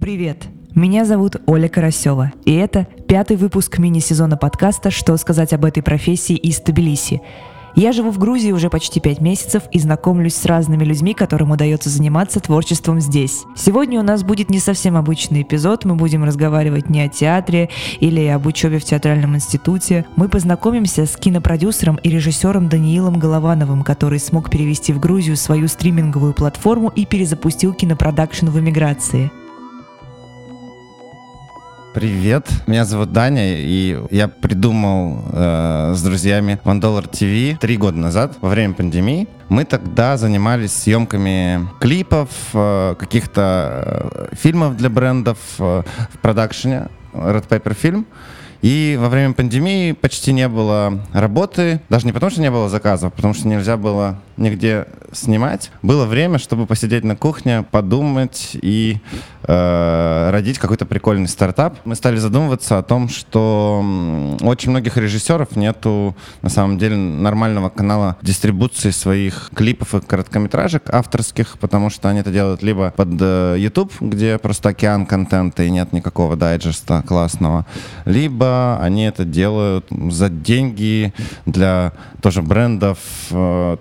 Привет! Меня зовут Оля Карасева, и это пятый выпуск мини-сезона подкаста «Что сказать об этой профессии из Тбилиси». Я живу в Грузии уже почти пять месяцев и знакомлюсь с разными людьми, которым удается заниматься творчеством здесь. Сегодня у нас будет не совсем обычный эпизод, мы будем разговаривать не о театре или об учебе в театральном институте. Мы познакомимся с кинопродюсером и режиссером Даниилом Головановым, который смог перевести в Грузию свою стриминговую платформу и перезапустил кинопродакшн в эмиграции. Привет, меня зовут Даня, и я придумал э, с друзьями One Dollar TV три года назад, во время пандемии. Мы тогда занимались съемками клипов, э, каких-то э, фильмов для брендов э, в продакшене Red Paper Film. И во время пандемии почти не было работы, даже не потому, что не было заказов, потому что нельзя было нигде снимать. Было время, чтобы посидеть на кухне, подумать и э, родить какой-то прикольный стартап. Мы стали задумываться о том, что очень многих режиссеров нету на самом деле нормального канала дистрибуции своих клипов и короткометражек авторских, потому что они это делают либо под э, YouTube, где просто океан контента и нет никакого дайджеста классного, либо они это делают за деньги для тоже брендов, э,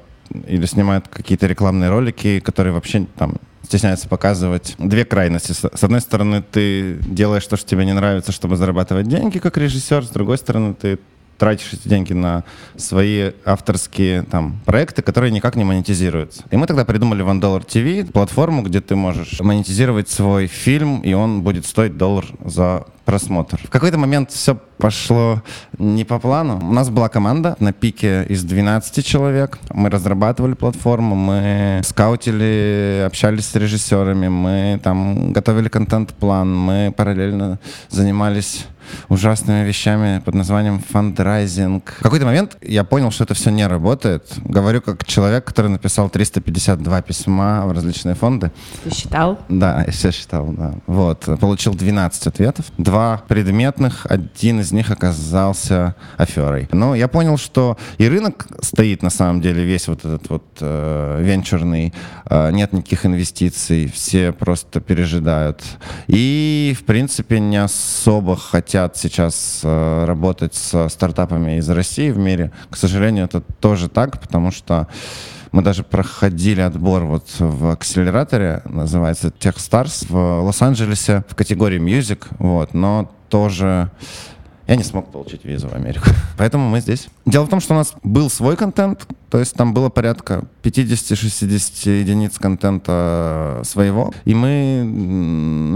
или снимают какие-то рекламные ролики, которые вообще там стесняются показывать две крайности. С одной стороны, ты делаешь то, что тебе не нравится, чтобы зарабатывать деньги как режиссер, с другой стороны, ты тратишь эти деньги на свои авторские там, проекты, которые никак не монетизируются. И мы тогда придумали One Dollar TV, платформу, где ты можешь монетизировать свой фильм, и он будет стоить доллар за просмотр. В какой-то момент все пошло не по плану. У нас была команда на пике из 12 человек. Мы разрабатывали платформу, мы скаутили, общались с режиссерами, мы там готовили контент-план, мы параллельно занимались ужасными вещами под названием фандрайзинг. В какой-то момент я понял, что это все не работает. Говорю как человек, который написал 352 письма в различные фонды. Ты считал? Да, я все считал, да. Вот. Получил 12 ответов. Два предметных, один из них оказался аферой. Но я понял, что и рынок стоит на самом деле весь вот этот вот э, венчурный, э, нет никаких инвестиций, все просто пережидают. И, в принципе, не особо хотят хотят сейчас э, работать с стартапами из России в мире. К сожалению, это тоже так, потому что мы даже проходили отбор вот в акселераторе, называется Techstars в Лос-Анджелесе в категории Music, вот, но тоже я не смог получить визу в Америку. Поэтому мы здесь. Дело в том, что у нас был свой контент, то есть там было порядка 50-60 единиц контента своего, и мы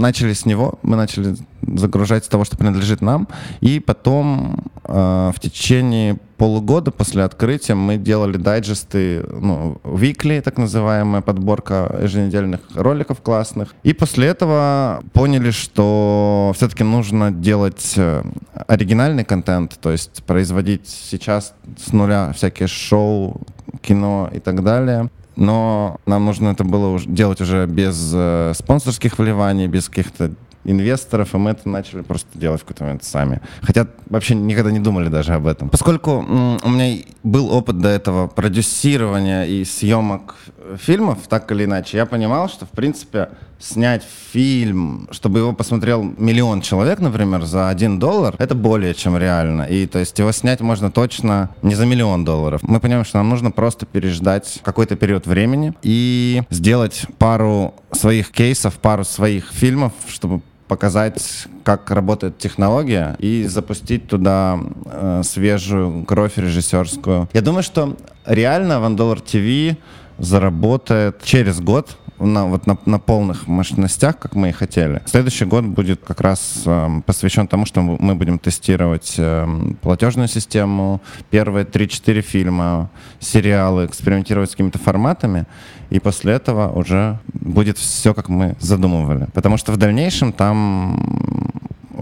начали с него, мы начали загружать с того, что принадлежит нам, и потом э, в течение полугода после открытия мы делали дайджесты, ну, weekly, так называемая подборка еженедельных роликов классных. И после этого поняли, что все-таки нужно делать э, оригинальный контент, то есть производить сейчас с нуля всякие шоу, кино и так далее. Но нам нужно это было делать уже без э, спонсорских вливаний, без каких-то инвесторов, и мы это начали просто делать в какой-то момент сами. Хотя вообще никогда не думали даже об этом. Поскольку у меня был опыт до этого продюсирования и съемок фильмов, так или иначе, я понимал, что, в принципе, снять фильм, чтобы его посмотрел миллион человек, например, за один доллар, это более чем реально. И то есть его снять можно точно не за миллион долларов. Мы понимаем, что нам нужно просто переждать какой-то период времени и сделать пару своих кейсов, пару своих фильмов, чтобы показать, как работает технология и запустить туда э, свежую кровь режиссерскую. Я думаю, что реально Dollar TV заработает через год на, вот на, на полных мощностях, как мы и хотели. Следующий год будет как раз э, посвящен тому, что мы будем тестировать э, платежную систему, первые 3-4 фильма, сериалы, экспериментировать с какими-то форматами, и после этого уже будет все, как мы задумывали. Потому что в дальнейшем там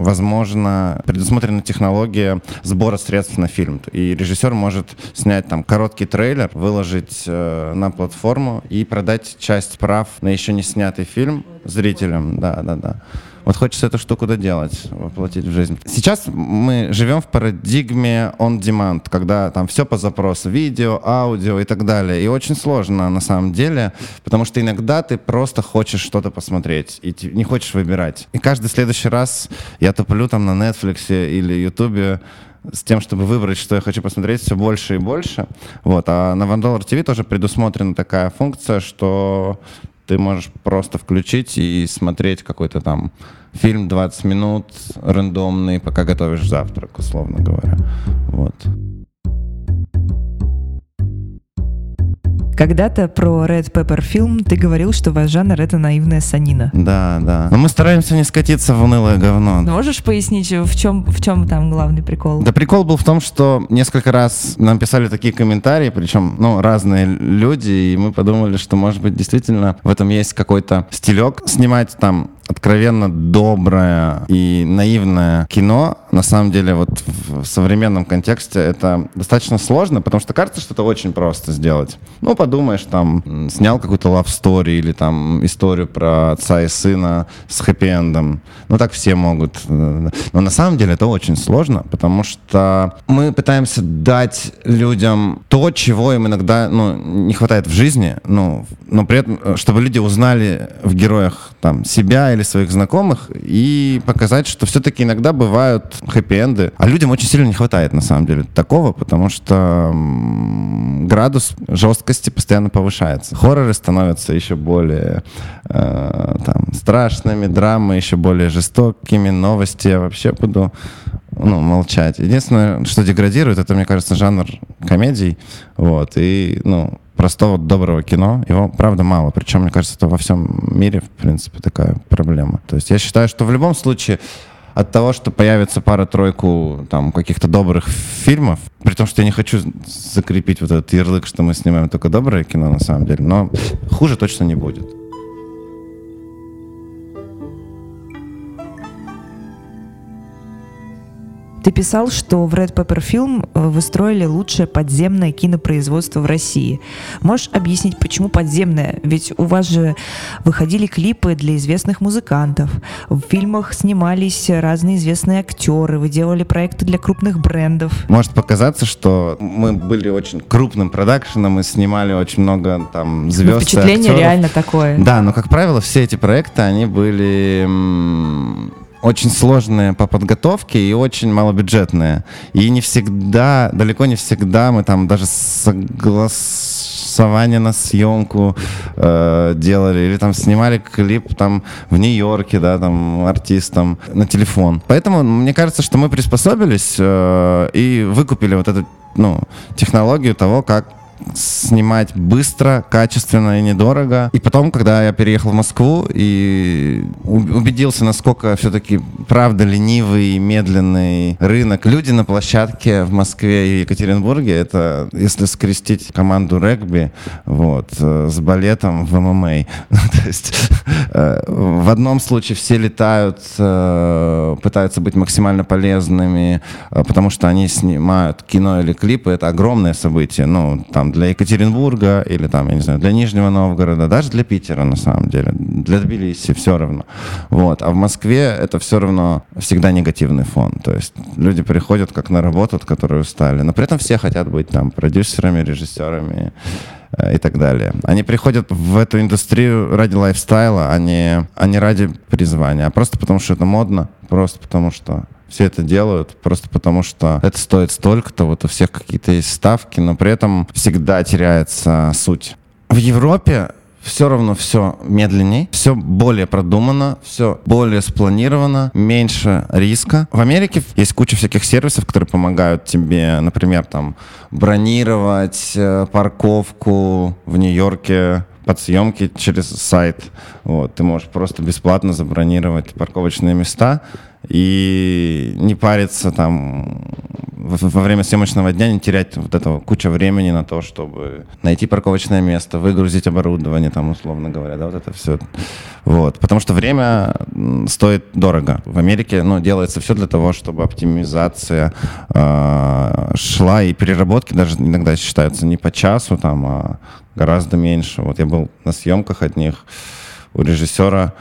возможно, предусмотрена технология сбора средств на фильм. И режиссер может снять там короткий трейлер, выложить э, на платформу и продать часть прав на еще не снятый фильм зрителям. Да, да, да. Вот хочется эту штуку доделать, воплотить в жизнь. Сейчас мы живем в парадигме on-demand, когда там все по запросу, видео, аудио и так далее. И очень сложно на самом деле, потому что иногда ты просто хочешь что-то посмотреть и не хочешь выбирать. И каждый следующий раз я топлю там на Netflix или YouTube с тем, чтобы выбрать, что я хочу посмотреть, все больше и больше. Вот. А на One Dollar TV тоже предусмотрена такая функция, что ты можешь просто включить и смотреть какой-то там фильм 20 минут рандомный, пока готовишь завтрак, условно говоря. Вот. Когда-то про Red Pepper Film ты говорил, что ваш жанр — это наивная санина. Да, да. Но мы стараемся не скатиться в унылое говно. Можешь пояснить, в чем, в чем там главный прикол? Да прикол был в том, что несколько раз нам писали такие комментарии, причем, ну, разные люди, и мы подумали, что, может быть, действительно в этом есть какой-то стилек. Снимать там откровенно доброе и наивное кино, на самом деле, вот в современном контексте это достаточно сложно, потому что кажется, что это очень просто сделать. Ну, подумаешь, там, снял какую-то love story или там историю про отца и сына с хэппи-эндом. Ну, так все могут. Но на самом деле это очень сложно, потому что мы пытаемся дать людям то, чего им иногда ну, не хватает в жизни, ну, но при этом, чтобы люди узнали в героях там себя или или своих знакомых и показать, что все-таки иногда бывают хэппи-энды. А людям очень сильно не хватает, на самом деле, такого, потому что градус жесткости постоянно повышается. Хорроры становятся еще более э, там, страшными, драмы еще более жестокими, новости я вообще буду ну, молчать. Единственное, что деградирует, это, мне кажется, жанр комедий. Вот. И, ну, простого доброго кино, его, правда, мало. Причем, мне кажется, это во всем мире, в принципе, такая проблема. То есть я считаю, что в любом случае от того, что появится пара-тройку там каких-то добрых фильмов, при том, что я не хочу закрепить вот этот ярлык, что мы снимаем только доброе кино на самом деле, но хуже точно не будет. Ты писал, что в Red Pepper Film э, вы строили лучшее подземное кинопроизводство в России. Можешь объяснить, почему подземное? Ведь у вас же выходили клипы для известных музыкантов, в фильмах снимались разные известные актеры, вы делали проекты для крупных брендов. Может показаться, что мы были очень крупным продакшеном и снимали очень много там звезд. Ну, впечатление реально такое. Да, но как правило все эти проекты они были очень сложные по подготовке и очень малобюджетные. И не всегда, далеко не всегда мы там даже согласование на съемку э, делали или там снимали клип там в Нью-Йорке, да, там артистам на телефон. Поэтому мне кажется, что мы приспособились э, и выкупили вот эту ну, технологию того, как снимать быстро, качественно и недорого. И потом, когда я переехал в Москву и убедился, насколько все-таки правда ленивый, медленный рынок. Люди на площадке в Москве и Екатеринбурге, это если скрестить команду регби вот, э, с балетом в ММА. То есть э, в одном случае все летают, э, пытаются быть максимально полезными, потому что они снимают кино или клипы. Это огромное событие. Ну, там для Екатеринбурга или там, я не знаю, для Нижнего Новгорода, даже для Питера на самом деле, для Тбилиси все равно. Вот. А в Москве это все равно всегда негативный фон. То есть люди приходят как на работу, от которой устали, но при этом все хотят быть там продюсерами, режиссерами э, и так далее. Они приходят в эту индустрию ради лайфстайла, а не, а не ради призвания, а просто потому, что это модно, просто потому, что все это делают просто потому, что это стоит столько-то, вот у всех какие-то есть ставки, но при этом всегда теряется суть. В Европе все равно все медленнее, все более продумано, все более спланировано, меньше риска. В Америке есть куча всяких сервисов, которые помогают тебе, например, там бронировать э, парковку в Нью-Йорке под съемки через сайт. Вот, ты можешь просто бесплатно забронировать парковочные места и не париться там во время съемочного дня, не терять вот этого куча времени на то, чтобы найти парковочное место, выгрузить оборудование, там, условно говоря, да, вот это все. Вот. Потому что время стоит дорого. В Америке, ну, делается все для того, чтобы оптимизация э, шла, и переработки даже иногда считаются не по часу, там, а гораздо меньше. Вот я был на съемках от них у режиссера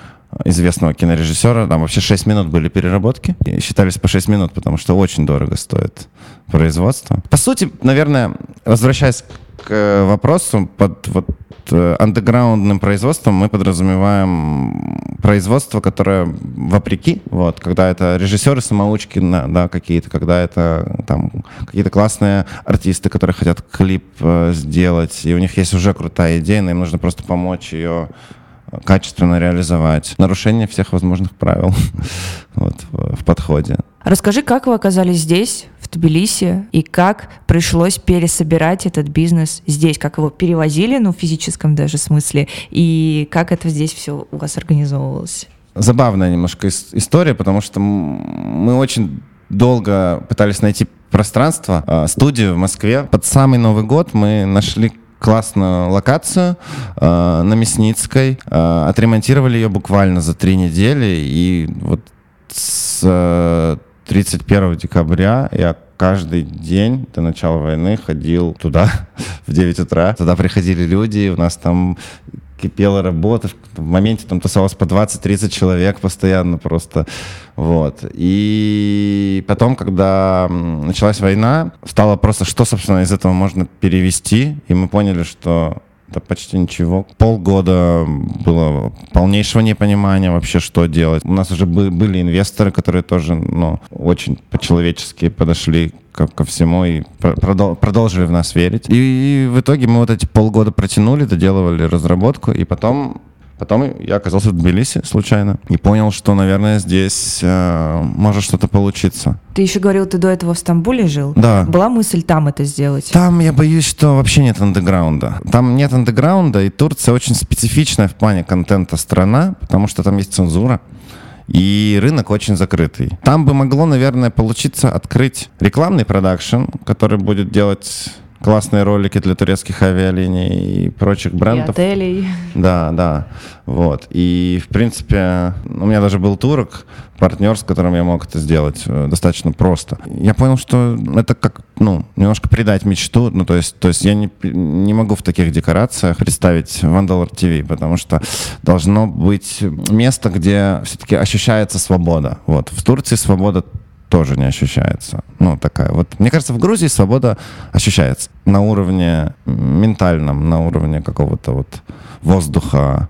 известного кинорежиссера. Там вообще 6 минут были переработки. И считались по 6 минут, потому что очень дорого стоит производство. По сути, наверное, возвращаясь к вопросу, под вот э, андеграундным производством мы подразумеваем производство, которое вопреки, вот, когда это режиссеры самоучки, да, какие-то, когда это там какие-то классные артисты, которые хотят клип э, сделать, и у них есть уже крутая идея, но им нужно просто помочь ее качественно реализовать. Нарушение всех возможных правил вот, в, подходе. Расскажи, как вы оказались здесь, в Тбилиси, и как пришлось пересобирать этот бизнес здесь, как его перевозили, ну, в физическом даже смысле, и как это здесь все у вас организовывалось? Забавная немножко история, потому что мы очень долго пытались найти пространство, а, студию в Москве. Под самый Новый год мы нашли классную локацию э, на Мясницкой. Э, отремонтировали ее буквально за три недели. И вот с 31 декабря я каждый день до начала войны ходил туда в 9 утра. Туда приходили люди, у нас там кипела работа, в моменте там тусовалось по 20-30 человек постоянно просто, вот. И потом, когда началась война, стало просто, что, собственно, из этого можно перевести, и мы поняли, что это почти ничего. Полгода было полнейшего непонимания вообще, что делать. У нас уже были инвесторы, которые тоже ну, очень по-человечески подошли ко, ко всему и продол продолжили в нас верить. И, и в итоге мы вот эти полгода протянули, доделывали разработку, и потом Потом я оказался в Тбилиси случайно и понял, что, наверное, здесь э, может что-то получиться. Ты еще говорил, ты до этого в Стамбуле жил? Да. Была мысль там это сделать? Там, я боюсь, что вообще нет андеграунда. Там нет андеграунда, и Турция очень специфичная в плане контента страна, потому что там есть цензура. И рынок очень закрытый. Там бы могло, наверное, получиться открыть рекламный продакшн, который будет делать классные ролики для турецких авиалиний и прочих брендов. И отелей. Да, да. Вот. И, в принципе, у меня даже был турок, партнер, с которым я мог это сделать э, достаточно просто. Я понял, что это как, ну, немножко придать мечту. Ну, то есть, то есть я не, не могу в таких декорациях представить Вандалар ТВ, потому что должно быть место, где все-таки ощущается свобода. Вот. В Турции свобода тоже не ощущается. Ну, такая вот. Мне кажется, в Грузии свобода ощущается на уровне ментальном, на уровне какого-то вот воздуха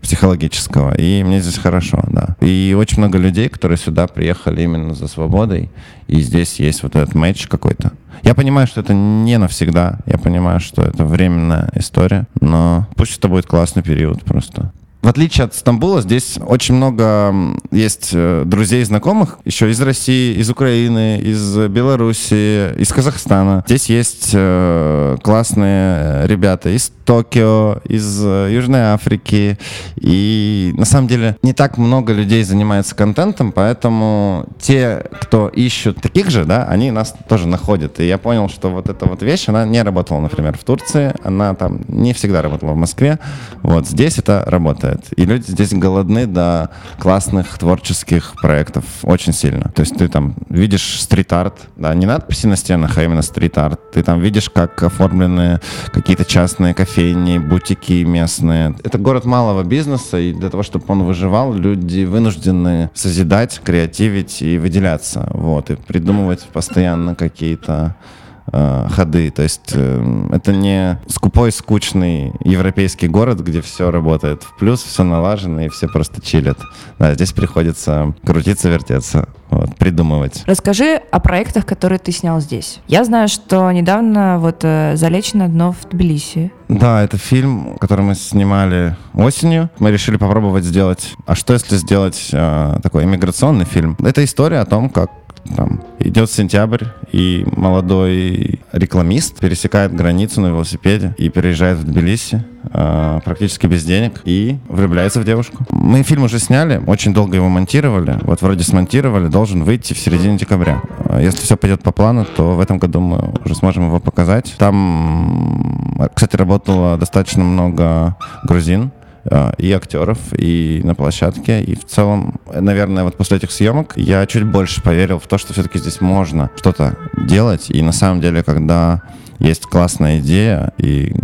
психологического. И мне здесь хорошо, да. И очень много людей, которые сюда приехали именно за свободой. И здесь есть вот этот матч какой-то. Я понимаю, что это не навсегда. Я понимаю, что это временная история. Но пусть это будет классный период просто. В отличие от Стамбула, здесь очень много есть э, друзей и знакомых, еще из России, из Украины, из Беларуси, из Казахстана. Здесь есть э, классные ребята из Токио, из э, Южной Африки. И на самом деле не так много людей занимается контентом, поэтому те, кто ищут таких же, да, они нас тоже находят. И я понял, что вот эта вот вещь, она не работала, например, в Турции, она там не всегда работала в Москве. Вот здесь это работает работает. И люди здесь голодны до классных творческих проектов очень сильно. То есть ты там видишь стрит-арт, да, не надписи на стенах, а именно стрит-арт. Ты там видишь, как оформлены какие-то частные кофейни, бутики местные. Это город малого бизнеса, и для того, чтобы он выживал, люди вынуждены созидать, креативить и выделяться. Вот, и придумывать постоянно какие-то э, ходы. То есть э, это не скупой, скучный европейский город, где все работает в плюс, все налажено и все просто чилят. Да, здесь приходится крутиться, вертеться, вот, придумывать. Расскажи о проектах, которые ты снял здесь. Я знаю, что недавно вот э, «Залечь на дно» в Тбилиси. Да, это фильм, который мы снимали осенью. Мы решили попробовать сделать. А что если сделать э, такой иммиграционный фильм? Это история о том, как там, идет сентябрь, и молодой рекламист пересекает границу на велосипеде и переезжает в Тбилиси э, практически без денег и влюбляется в девушку. Мы фильм уже сняли, очень долго его монтировали. Вот вроде смонтировали, должен выйти в середине декабря. А если все пойдет по плану, то в этом году мы уже сможем его показать. Там, кстати, работало достаточно много грузин, и актеров, и на площадке. И в целом, наверное, вот после этих съемок я чуть больше поверил в то, что все-таки здесь можно что-то делать. И на самом деле, когда есть классная идея, и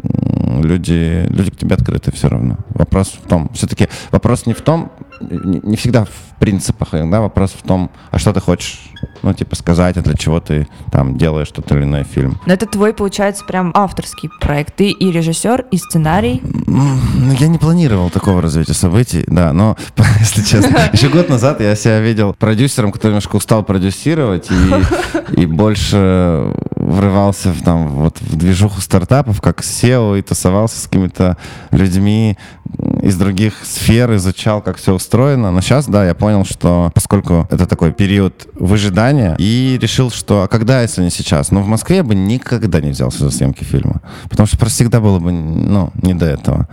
люди, люди к тебе открыты все равно. Вопрос в том, все-таки вопрос не в том, не всегда в принципах, иногда вопрос в том, а что ты хочешь, ну, типа, сказать, а для чего ты там делаешь тот или иной фильм. Но это твой, получается, прям авторский проект. Ты и режиссер, и сценарий. Ну, я не планировал такого развития событий, да, но, если честно, еще год назад я себя видел продюсером, который немножко устал продюсировать и, и больше врывался в, там, вот, в движуху стартапов, как SEO, и тусовался с какими-то людьми из других сфер, изучал, как все устроено. Но сейчас, да, я понял, что поскольку это такой период выжидания, и решил, что а когда, если не сейчас? Ну, в Москве я бы никогда не взялся за съемки фильма, потому что просто всегда было бы, ну, не до этого.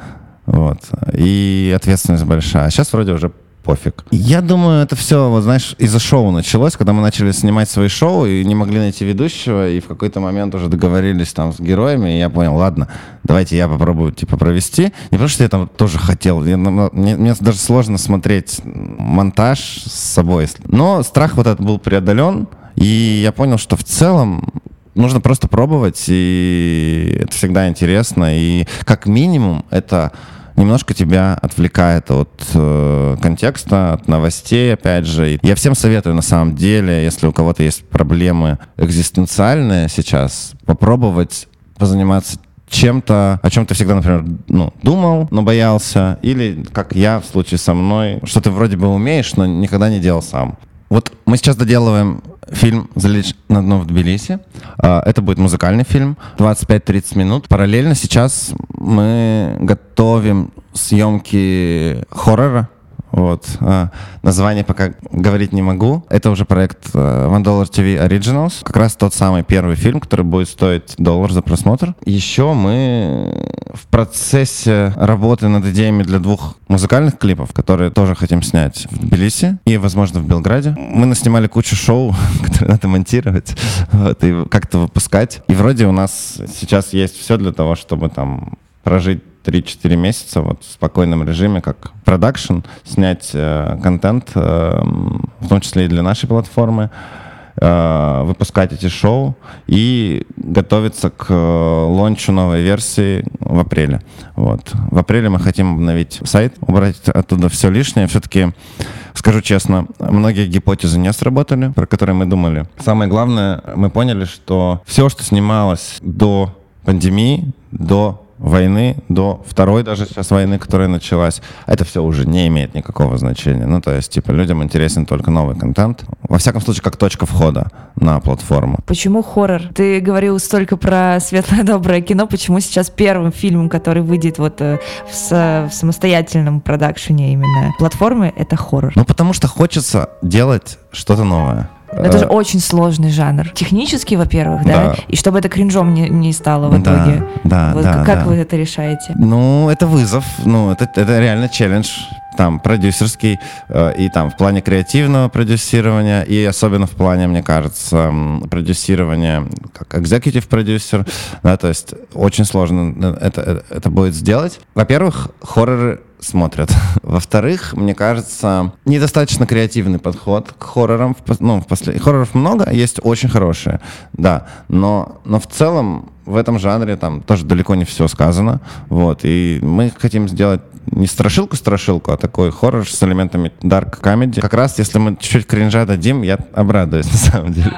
Вот. И ответственность большая. А сейчас вроде уже пофиг. Я думаю, это все, вот знаешь, из-за шоу началось, когда мы начали снимать свои шоу и не могли найти ведущего, и в какой-то момент уже договорились там с героями, и я понял, ладно, давайте я попробую, типа, провести. Не потому что я там тоже хотел, я, мне, мне даже сложно смотреть монтаж с собой, но страх вот этот был преодолен, и я понял, что в целом нужно просто пробовать, и это всегда интересно, и как минимум это немножко тебя отвлекает от э, контекста, от новостей, опять же. Я всем советую, на самом деле, если у кого-то есть проблемы экзистенциальные сейчас, попробовать позаниматься чем-то, о чем ты всегда, например, ну, думал, но боялся, или, как я в случае со мной, что ты вроде бы умеешь, но никогда не делал сам. Вот мы сейчас доделываем фильм «Залечь на дно в Тбилиси». А, это будет музыкальный фильм, 25-30 минут. Параллельно сейчас мы готовим съемки хоррора, вот. А, название пока говорить не могу. Это уже проект uh, One Dollar TV Originals. Как раз тот самый первый фильм, который будет стоить доллар за просмотр. Еще мы в процессе работы над идеями для двух музыкальных клипов, которые тоже хотим снять в Тбилиси и, возможно, в Белграде. Мы наснимали кучу шоу, которые надо монтировать вот, и как-то выпускать. И вроде у нас сейчас есть все для того, чтобы там прожить 3-4 месяца вот в спокойном режиме, как продакшн, снять э, контент, э, в том числе и для нашей платформы, э, выпускать эти шоу и готовиться к э, лончу новой версии в апреле. Вот. В апреле мы хотим обновить сайт, убрать оттуда все лишнее. Все-таки, скажу честно, многие гипотезы не сработали, про которые мы думали. Самое главное, мы поняли, что все, что снималось до пандемии, до войны до второй даже сейчас войны, которая началась, это все уже не имеет никакого значения. Ну, то есть, типа, людям интересен только новый контент. Во всяком случае, как точка входа на платформу. Почему хоррор? Ты говорил столько про светлое доброе кино, почему сейчас первым фильмом, который выйдет вот э, в, в самостоятельном продакшене именно платформы, это хоррор? Ну, потому что хочется делать что-то новое. Это же э, очень сложный жанр. Технически, во-первых, да? да? И чтобы это кринжом не, не стало в итоге. Да, вот да. Как да. вы это решаете? Ну, это вызов. Ну, это, это реально челлендж там продюсерский э, и там в плане креативного продюсирования и особенно в плане, мне кажется, продюсирования как executive продюсер, да, то есть очень сложно это, это будет сделать. Во-первых, хорроры смотрят. Во-вторых, мне кажется, недостаточно креативный подход к хоррорам. Ну, в послед... Хорроров много, есть очень хорошие, да, но, но в целом в этом жанре там тоже далеко не все сказано, вот, и мы хотим сделать не страшилку-страшилку, а такой хоррор с элементами dark comedy. Как раз, если мы чуть-чуть кринжа дадим, я обрадуюсь, на самом деле.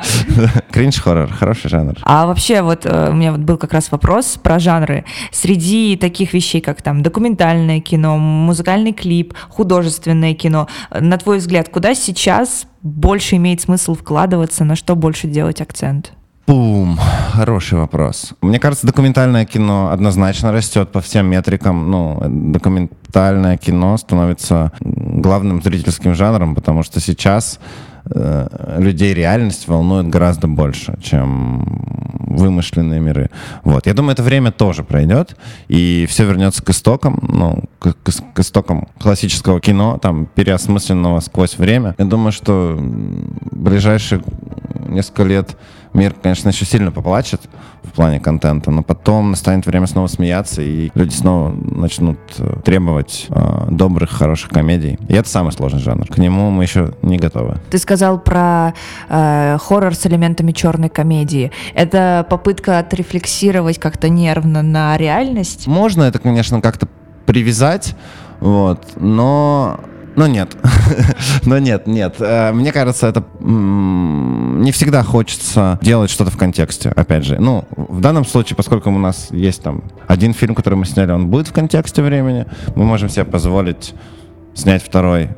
Кринж-хоррор, хороший жанр. А вообще, вот э, у меня вот был как раз вопрос про жанры. Среди таких вещей, как там документальное кино, музыкальный клип, художественное кино, на твой взгляд, куда сейчас больше имеет смысл вкладываться, на что больше делать акцент? Бум, хороший вопрос. Мне кажется, документальное кино однозначно растет по всем метрикам. Ну, документальное кино становится главным зрительским жанром, потому что сейчас э, людей реальность волнует гораздо больше, чем вымышленные миры. Вот. Я думаю, это время тоже пройдет, и все вернется к истокам, ну, к, к, к истокам классического кино, там, переосмысленного сквозь время. Я думаю, что ближайшие несколько лет мир, конечно, еще сильно поплачет в плане контента, но потом настанет время снова смеяться, и люди снова начнут э, требовать э, добрых, хороших комедий. И это самый сложный жанр. К нему мы еще не готовы. Ты сказал про э, хоррор с элементами черной комедии. Это попытка отрефлексировать как-то нервно на реальность? Можно это, конечно, как-то привязать, вот, но Ну нет, но нет, нет. Э, мне кажется, это не всегда хочется делать что-то в контексте, опять же. Ну, в данном случае, поскольку у нас есть там один фильм, который мы сняли, он будет в контексте времени, мы можем себе позволить снять второй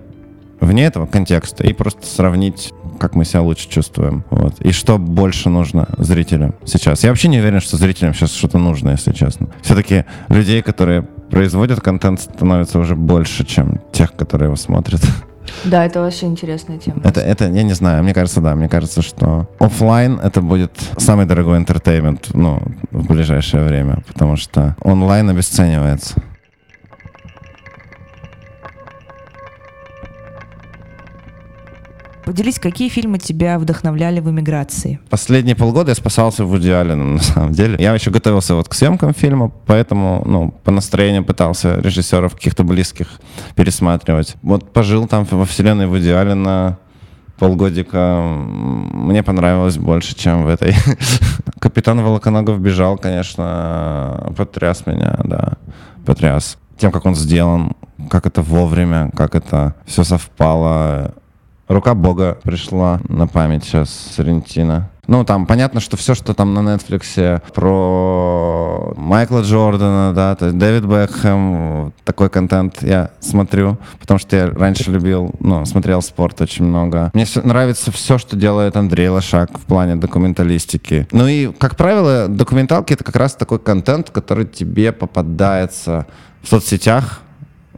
вне этого контекста и просто сравнить, как мы себя лучше чувствуем. Вот. И что больше нужно зрителям сейчас. Я вообще не уверен, что зрителям сейчас что-то нужно, если честно. Все-таки людей, которые производят контент, становится уже больше, чем тех, которые его смотрят. Да, это вообще интересная тема. Это, это, я не знаю, мне кажется, да, мне кажется, что офлайн это будет самый дорогой интертеймент, ну, в ближайшее время, потому что онлайн обесценивается. Поделись, какие фильмы тебя вдохновляли в эмиграции? Последние полгода я спасался в идеале, на самом деле. Я еще готовился вот к съемкам фильма, поэтому, ну, по настроению пытался режиссеров каких-то близких пересматривать. Вот пожил там во вселенной в идеале на полгодика. Мне понравилось больше, чем в этой. Капитан Волоконогов бежал, конечно, потряс меня, да, потряс. Тем, как он сделан, как это вовремя, как это все совпало. Рука Бога пришла на память сейчас Сарентина. Ну, там понятно, что все, что там на Netflix про Майкла Джордана, да, то есть Дэвид Бекхэм, такой контент я смотрю, потому что я раньше любил, ну, смотрел спорт очень много. Мне нравится все, что делает Андрей Лошак в плане документалистики. Ну и, как правило, документалки — это как раз такой контент, который тебе попадается в соцсетях,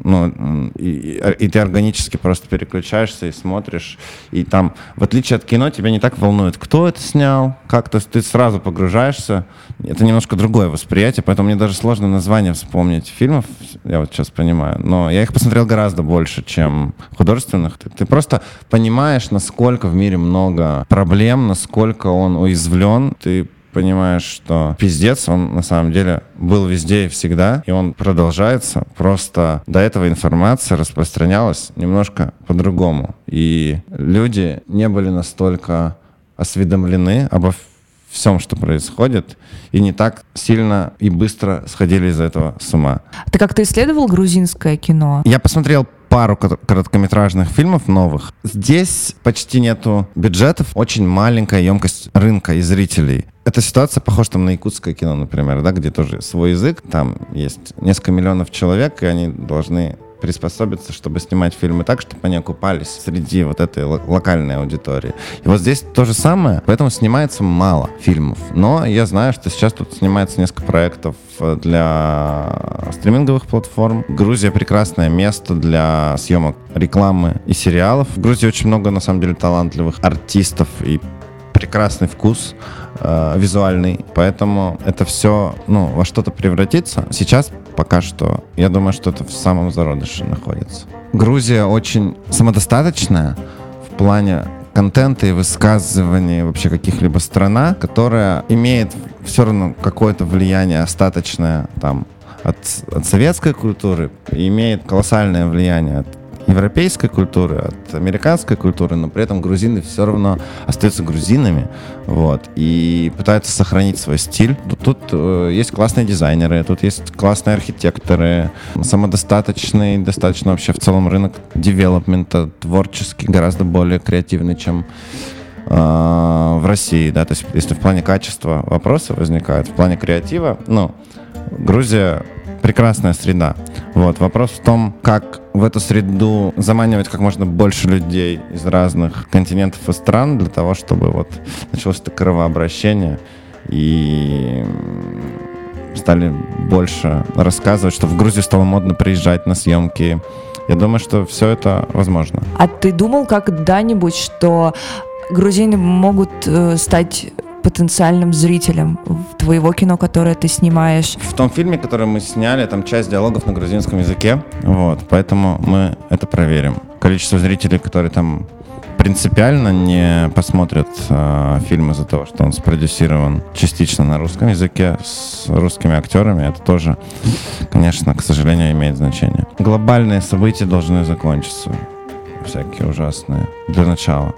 ну, и, и ты органически просто переключаешься и смотришь, и там, в отличие от кино, тебя не так волнует, кто это снял, как-то ты сразу погружаешься, это немножко другое восприятие, поэтому мне даже сложно название вспомнить фильмов, я вот сейчас понимаю, но я их посмотрел гораздо больше, чем художественных. Ты, ты просто понимаешь, насколько в мире много проблем, насколько он уязвлен, ты понимаешь, что пиздец, он на самом деле был везде и всегда, и он продолжается. Просто до этого информация распространялась немножко по-другому. И люди не были настолько осведомлены обо всем, что происходит, и не так сильно и быстро сходили из этого с ума. Ты как-то исследовал грузинское кино? Я посмотрел пару короткометражных фильмов новых. Здесь почти нету бюджетов, очень маленькая емкость рынка и зрителей. Эта ситуация похожа там на якутское кино, например, да, где тоже свой язык, там есть несколько миллионов человек, и они должны приспособиться, чтобы снимать фильмы так, чтобы они окупались среди вот этой локальной аудитории. И вот здесь то же самое, поэтому снимается мало фильмов. Но я знаю, что сейчас тут снимается несколько проектов э, для стриминговых платформ. Грузия прекрасное место для съемок рекламы и сериалов. В Грузии очень много, на самом деле, талантливых артистов и прекрасный вкус э, визуальный, поэтому это все ну, во что-то превратится. Сейчас пока что, я думаю, что это в самом зародыше находится. Грузия очень самодостаточная в плане контента и высказываний вообще каких-либо страна, которая имеет все равно какое-то влияние остаточное там от, от советской культуры, имеет колоссальное влияние от европейской культуры, от американской культуры, но при этом грузины все равно остаются грузинами, вот, и пытаются сохранить свой стиль. Тут, тут э, есть классные дизайнеры, тут есть классные архитекторы, самодостаточный, достаточно вообще в целом рынок девелопмента творческий, гораздо более креативный, чем э, в России, да, то есть если в плане качества вопросы возникают, в плане креатива, ну, Грузия прекрасная среда. Вот. Вопрос в том, как в эту среду заманивать как можно больше людей из разных континентов и стран для того, чтобы вот началось это кровообращение и стали больше рассказывать, что в Грузию стало модно приезжать на съемки. Я думаю, что все это возможно. А ты думал когда-нибудь, что грузины могут э, стать потенциальным зрителям твоего кино, которое ты снимаешь? В том фильме, который мы сняли, там часть диалогов на грузинском языке, вот, поэтому мы это проверим. Количество зрителей, которые там принципиально не посмотрят э, фильм из-за того, что он спродюсирован частично на русском языке с русскими актерами, это тоже, конечно, к сожалению, имеет значение. Глобальные события должны закончиться, всякие ужасные, для начала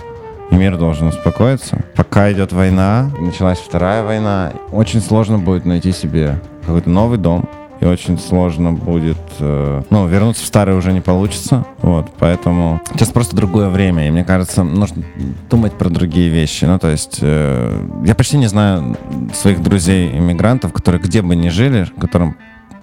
и мир должен успокоиться. Пока идет война, началась вторая война, очень сложно будет найти себе какой-то новый дом, и очень сложно будет, э, ну, вернуться в старое уже не получится, вот, поэтому сейчас просто другое время, и мне кажется, нужно думать про другие вещи, ну, то есть э, я почти не знаю своих друзей-иммигрантов, которые где бы ни жили, которым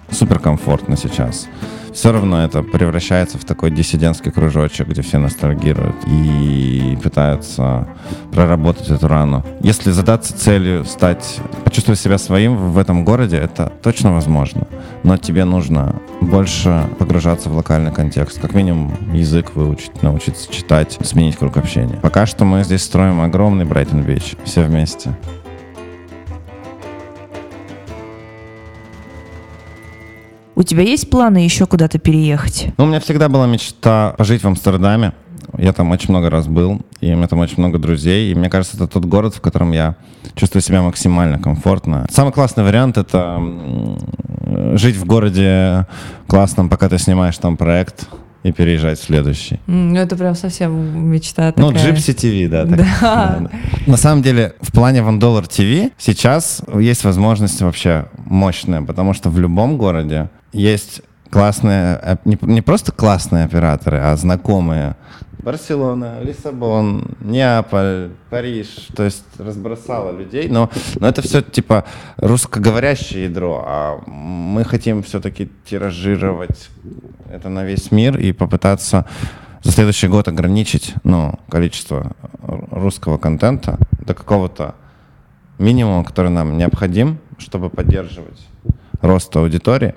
суперкомфортно сейчас все равно это превращается в такой диссидентский кружочек, где все ностальгируют и пытаются проработать эту рану. Если задаться целью стать, почувствовать себя своим в этом городе, это точно возможно. Но тебе нужно больше погружаться в локальный контекст. Как минимум язык выучить, научиться читать, сменить круг общения. Пока что мы здесь строим огромный Брайтон-Бич. Все вместе. У тебя есть планы еще куда-то переехать? Ну, у меня всегда была мечта пожить в Амстердаме. Я там очень много раз был, и у меня там очень много друзей. И мне кажется, это тот город, в котором я чувствую себя максимально комфортно. Самый классный вариант — это жить в городе классном, пока ты снимаешь там проект, и переезжать в следующий. Ну, это прям совсем мечта ну, такая. Ну, Gypsy TV, да. Так, да. да. На самом деле, в плане One Dollar TV сейчас есть возможность вообще мощная, потому что в любом городе есть классные, не, не просто классные операторы, а знакомые. Барселона, Лиссабон, Неаполь, Париж, то есть разбросало людей, но, но это все типа русскоговорящее ядро, а мы хотим все-таки тиражировать это на весь мир и попытаться за следующий год ограничить ну, количество русского контента до какого-то минимума, который нам необходим, чтобы поддерживать рост аудитории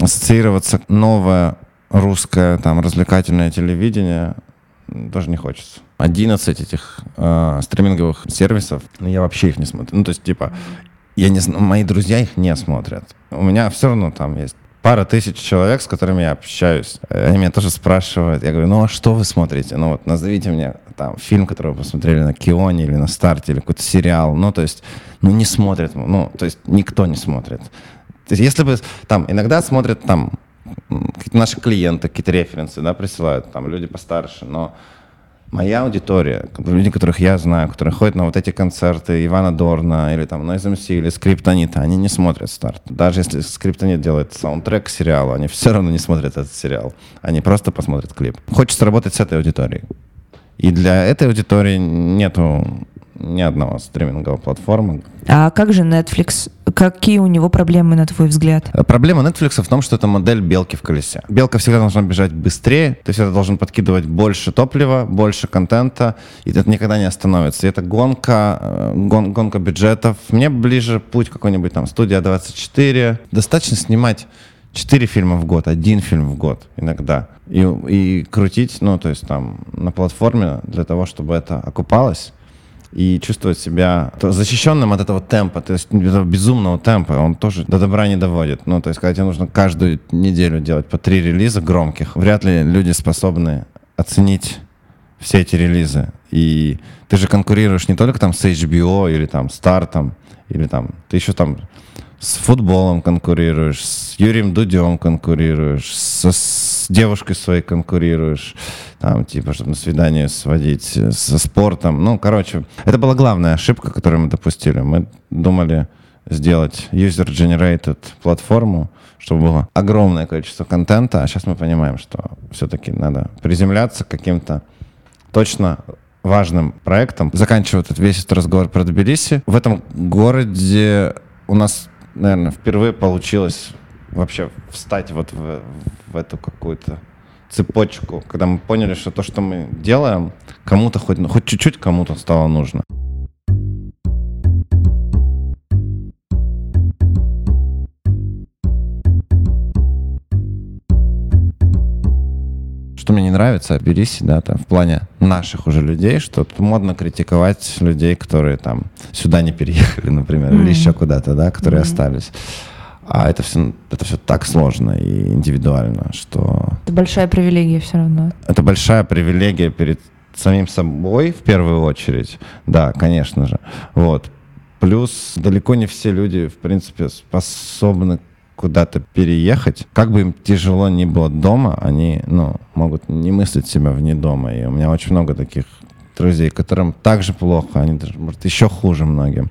ассоциироваться новое русское там развлекательное телевидение тоже не хочется. 11 этих э, стриминговых сервисов, ну, я вообще их не смотрю. Ну, то есть, типа, я не знаю, мои друзья их не смотрят. У меня все равно там есть пара тысяч человек, с которыми я общаюсь. Они меня тоже спрашивают. Я говорю, ну а что вы смотрите? Ну вот назовите мне там фильм, который вы посмотрели на Кионе или на Старте, или какой-то сериал. Ну то есть, ну не смотрят. Ну то есть никто не смотрит. То есть если бы там иногда смотрят там наши клиенты, какие-то референсы, да, присылают, там люди постарше, но моя аудитория, люди, которых я знаю, которые ходят на вот эти концерты Ивана Дорна или там Noise MC или Скриптонита, они не смотрят старт. Даже если Скриптонит делает саундтрек к сериалу, они все равно не смотрят этот сериал. Они просто посмотрят клип. Хочется работать с этой аудиторией. И для этой аудитории нету ни одного стримингового платформы. А как же Netflix? Какие у него проблемы, на твой взгляд? Проблема Netflix в том, что это модель белки в колесе. Белка всегда должна бежать быстрее, ты всегда должен подкидывать больше топлива, больше контента, и это никогда не остановится. И это гонка, э, гон, гонка бюджетов. Мне ближе путь какой-нибудь там студия 24. Достаточно снимать четыре фильма в год, один фильм в год иногда. И, и крутить, ну, то есть там на платформе для того, чтобы это окупалось и чувствовать себя защищенным от этого темпа, то есть этого безумного темпа, он тоже до добра не доводит. Ну, то есть, когда тебе нужно каждую неделю делать по три релиза громких, вряд ли люди способны оценить все эти релизы. И ты же конкурируешь не только там с HBO или там Стартом, или там, ты еще там с футболом конкурируешь, с Юрием Дудем конкурируешь, со, с девушкой своей конкурируешь, там, типа, чтобы на свидание сводить, со спортом. Ну, короче, это была главная ошибка, которую мы допустили. Мы думали сделать user-generated платформу, чтобы было огромное количество контента, а сейчас мы понимаем, что все-таки надо приземляться к каким-то точно важным проектам. Заканчивая этот весь этот разговор про Тбилиси, в этом городе у нас наверное, впервые получилось вообще встать вот в, в эту какую-то цепочку, когда мы поняли, что то, что мы делаем, кому-то хоть, ну, хоть чуть-чуть кому-то стало нужно. что мне не нравится Тбилиси, да, там, в плане наших уже людей, что тут модно критиковать людей, которые там сюда не переехали, например, mm-hmm. или еще куда-то, да, которые mm-hmm. остались. А это все, это все так сложно и индивидуально, что... Это большая привилегия все равно. Это большая привилегия перед самим собой в первую очередь, да, конечно же. Вот. Плюс далеко не все люди, в принципе, способны куда-то переехать, как бы им тяжело ни было дома, они, ну, могут не мыслить себя вне дома. И у меня очень много таких друзей, которым так же плохо, они даже, может, еще хуже многим.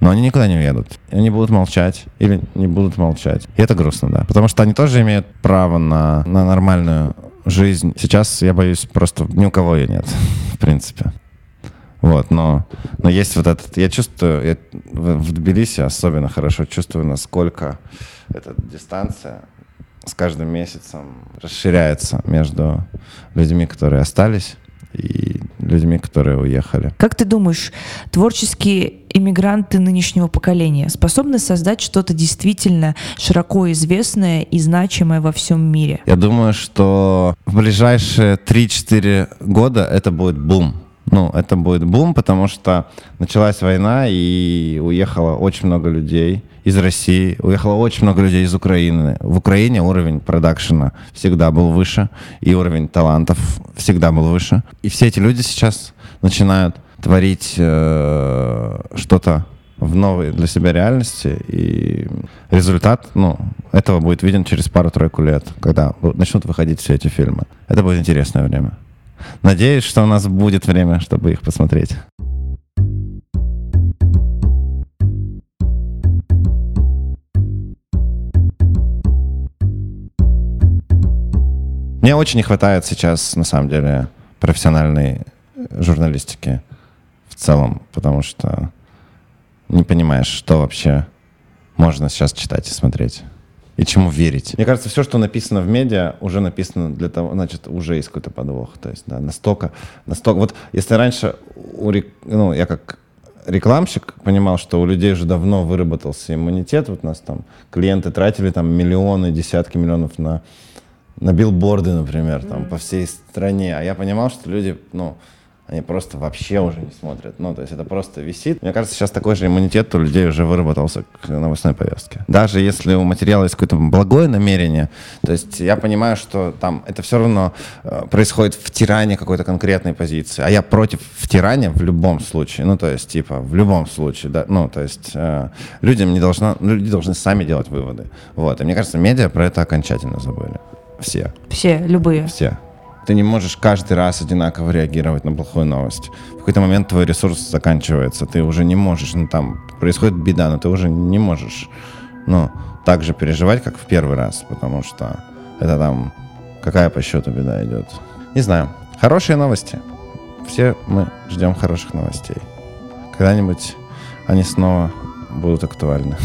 Но они никуда не уедут. Они будут молчать или не будут молчать. И это грустно, да. Потому что они тоже имеют право на, на нормальную жизнь. Сейчас, я боюсь, просто ни у кого ее нет, в принципе. Вот, но, но есть вот этот... Я чувствую, я в, Тбилиси особенно хорошо чувствую, насколько эта дистанция с каждым месяцем расширяется между людьми, которые остались, и людьми, которые уехали. Как ты думаешь, творческие иммигранты нынешнего поколения способны создать что-то действительно широко известное и значимое во всем мире? Я думаю, что в ближайшие 3-4 года это будет бум. Ну, это будет бум, потому что началась война, и уехало очень много людей из России, уехало очень много людей из Украины. В Украине уровень продакшена всегда был выше, и уровень талантов всегда был выше. И все эти люди сейчас начинают творить э, что-то в новой для себя реальности, и результат, ну, этого будет виден через пару-тройку лет, когда начнут выходить все эти фильмы. Это будет интересное время. Надеюсь, что у нас будет время, чтобы их посмотреть. Мне очень не хватает сейчас, на самом деле, профессиональной журналистики в целом, потому что не понимаешь, что вообще можно сейчас читать и смотреть. И чему верить. Мне кажется, все, что написано в медиа, уже написано для того, значит, уже есть какой-то подвох. То есть, да, настолько, настолько... Вот если раньше, у, ну, я как рекламщик понимал, что у людей уже давно выработался иммунитет. Вот нас там клиенты тратили там миллионы, десятки миллионов на на билборды, например, там mm. по всей стране. А я понимал, что люди, ну, они просто вообще уже не смотрят. Ну, то есть это просто висит. Мне кажется, сейчас такой же иммунитет у людей уже выработался к новостной повестке. Даже если у материала есть какое-то благое намерение, то есть я понимаю, что там это все равно э, происходит втирание какой-то конкретной позиции. А я против втирания в любом случае. Ну, то есть, типа, в любом случае, да. Ну, то есть э, людям не должно, люди должны сами делать выводы. Вот. И мне кажется, медиа про это окончательно забыли. Все. Все, любые. Все. Ты не можешь каждый раз одинаково реагировать на плохую новость. В какой-то момент твой ресурс заканчивается, ты уже не можешь, ну там происходит беда, но ты уже не можешь, ну, так же переживать, как в первый раз, потому что это там какая по счету беда идет. Не знаю. Хорошие новости. Все мы ждем хороших новостей. Когда-нибудь они снова будут актуальны.